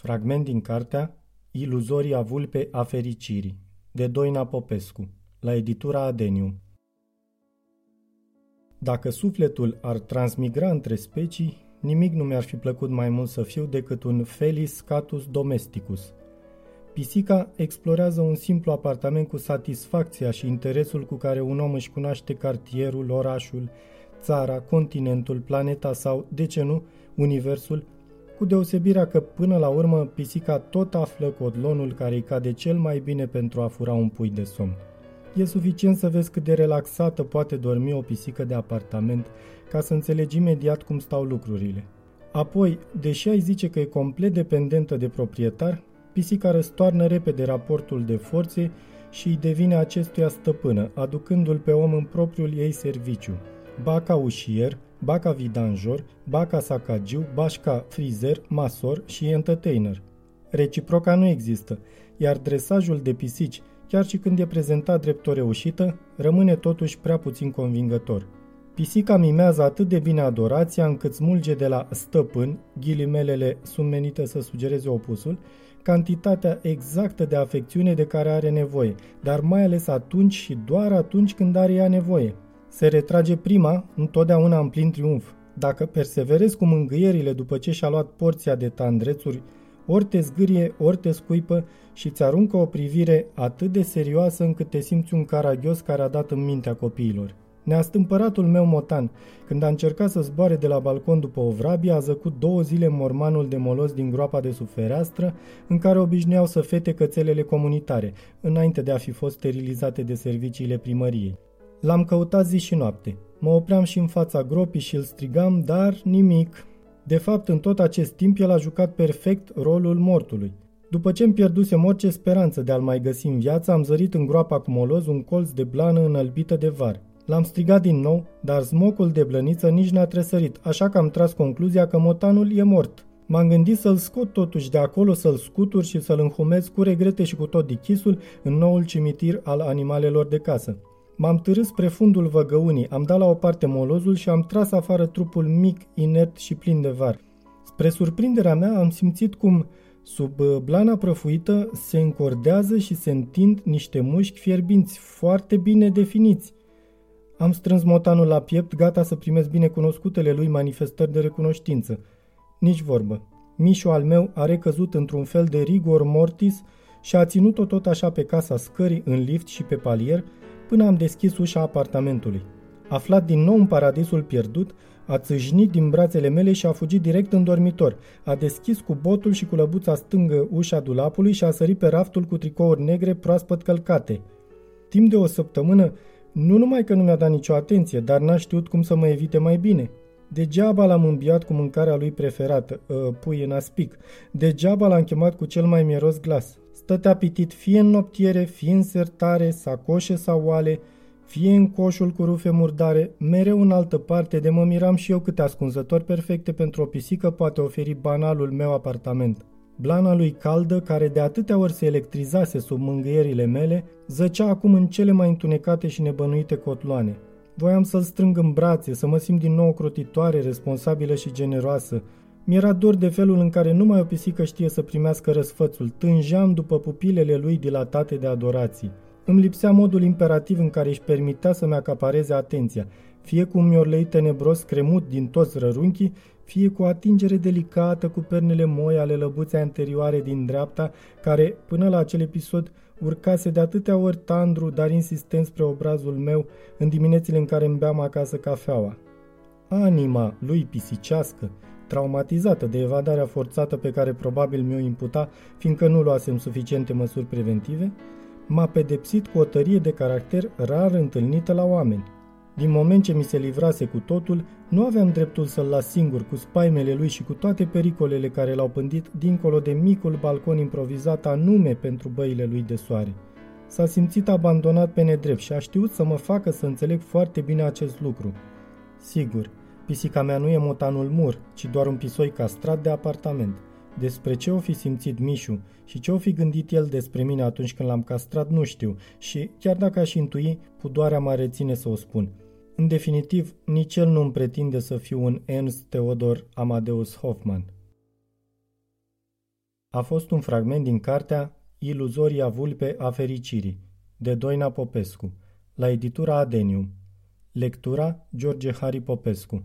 Fragment din cartea Iluzoria vulpe a fericirii de Doina Popescu la editura Adenium Dacă sufletul ar transmigra între specii, nimic nu mi-ar fi plăcut mai mult să fiu decât un Felis catus domesticus. Pisica explorează un simplu apartament cu satisfacția și interesul cu care un om își cunoaște cartierul, orașul, țara, continentul, planeta sau, de ce nu, universul, cu deosebirea că până la urmă pisica tot află codlonul care îi cade cel mai bine pentru a fura un pui de somn. E suficient să vezi cât de relaxată poate dormi o pisică de apartament ca să înțelegi imediat cum stau lucrurile. Apoi, deși ai zice că e complet dependentă de proprietar, pisica răstoarnă repede raportul de forțe și îi devine acestuia stăpână, aducându-l pe om în propriul ei serviciu. Ba ca ușier, ba ca vidanjor, ba ca sacagiu, ba ca frizer, masor și entertainer. Reciproca nu există, iar dresajul de pisici, chiar și când e prezentat drept o reușită, rămâne totuși prea puțin convingător. Pisica mimează atât de bine adorația încât smulge de la stăpân, ghilimelele sunt menite să sugereze opusul, cantitatea exactă de afecțiune de care are nevoie, dar mai ales atunci și doar atunci când are ea nevoie. Se retrage prima, întotdeauna în plin triumf. Dacă perseverezi cu mângâierile după ce și-a luat porția de tandrețuri, ori te zgârie, ori te scuipă și ți aruncă o privire atât de serioasă încât te simți un caragios care a dat în mintea copiilor. Neastâmpăratul meu motan, când a încercat să zboare de la balcon după o vrabie, a zăcut două zile mormanul de molos din groapa de sub fereastră, în care obișnuiau să fete cățelele comunitare, înainte de a fi fost sterilizate de serviciile primăriei. L-am căutat zi și noapte. Mă opream și în fața gropii și îl strigam, dar nimic. De fapt, în tot acest timp, el a jucat perfect rolul mortului. După ce îmi pierdusem orice speranță de a-l mai găsi în viață, am zărit în groapa cu moloz un colț de blană înălbită de var. L-am strigat din nou, dar smocul de blăniță nici n-a tresărit, așa că am tras concluzia că motanul e mort. M-am gândit să-l scot totuși de acolo, să-l scutur și să-l înhumez cu regrete și cu tot dichisul în noul cimitir al animalelor de casă. M-am târât spre fundul văgăunii, am dat la o parte molozul și am tras afară trupul mic, inert și plin de var. Spre surprinderea mea am simțit cum, sub uh, blana prăfuită, se încordează și se întind niște mușchi fierbinți, foarte bine definiți. Am strâns motanul la piept, gata să primesc binecunoscutele lui manifestări de recunoștință. Nici vorbă. Mișul al meu a recăzut într-un fel de rigor mortis și a ținut-o tot așa pe casa scării, în lift și pe palier, până am deschis ușa apartamentului. Aflat din nou în paradisul pierdut, a țâșnit din brațele mele și a fugit direct în dormitor. A deschis cu botul și cu lăbuța stângă ușa dulapului și a sărit pe raftul cu tricouri negre proaspăt călcate. Timp de o săptămână, nu numai că nu mi-a dat nicio atenție, dar n-a știut cum să mă evite mai bine. Degeaba l-am îmbiat cu mâncarea lui preferată, uh, pui în aspic. Degeaba l-am chemat cu cel mai mieros glas stătea pitit fie în noptiere, fie în sertare, sacoșe sau oale, fie în coșul cu rufe murdare, mereu în altă parte de mă miram și eu câte ascunzători perfecte pentru o pisică poate oferi banalul meu apartament. Blana lui caldă, care de atâtea ori se electrizase sub mângâierile mele, zăcea acum în cele mai întunecate și nebănuite cotloane. Voiam să-l strâng în brațe, să mă simt din nou crotitoare, responsabilă și generoasă, mi-era dor de felul în care numai o pisică știe să primească răsfățul. Tângeam după pupilele lui dilatate de adorații. Îmi lipsea modul imperativ în care își permitea să-mi acapareze atenția, fie cu un miorlei tenebros cremut din toți rărunchii, fie cu o atingere delicată cu pernele moi ale lăbuței anterioare din dreapta, care, până la acel episod, urcase de atâtea ori tandru, dar insistent spre obrazul meu în diminețile în care îmi beam acasă cafeaua. Anima lui pisicească, traumatizată de evadarea forțată pe care probabil mi-o imputa, fiindcă nu luasem suficiente măsuri preventive, m-a pedepsit cu o tărie de caracter rar întâlnită la oameni. Din moment ce mi se livrase cu totul, nu aveam dreptul să-l las singur cu spaimele lui și cu toate pericolele care l-au pândit dincolo de micul balcon improvizat anume pentru băile lui de soare. S-a simțit abandonat pe nedrept și a știut să mă facă să înțeleg foarte bine acest lucru. Sigur, Pisica mea nu e motanul mur, ci doar un pisoi castrat de apartament. Despre ce o fi simțit Mișu și ce o fi gândit el despre mine atunci când l-am castrat nu știu și, chiar dacă aș intui, pudoarea mă reține să o spun. În definitiv, nici el nu îmi pretinde să fiu un Ernst Theodor Amadeus Hoffman. A fost un fragment din cartea Iluzoria vulpe a fericirii, de Doina Popescu, la editura Adenium. Lectura George Hari Popescu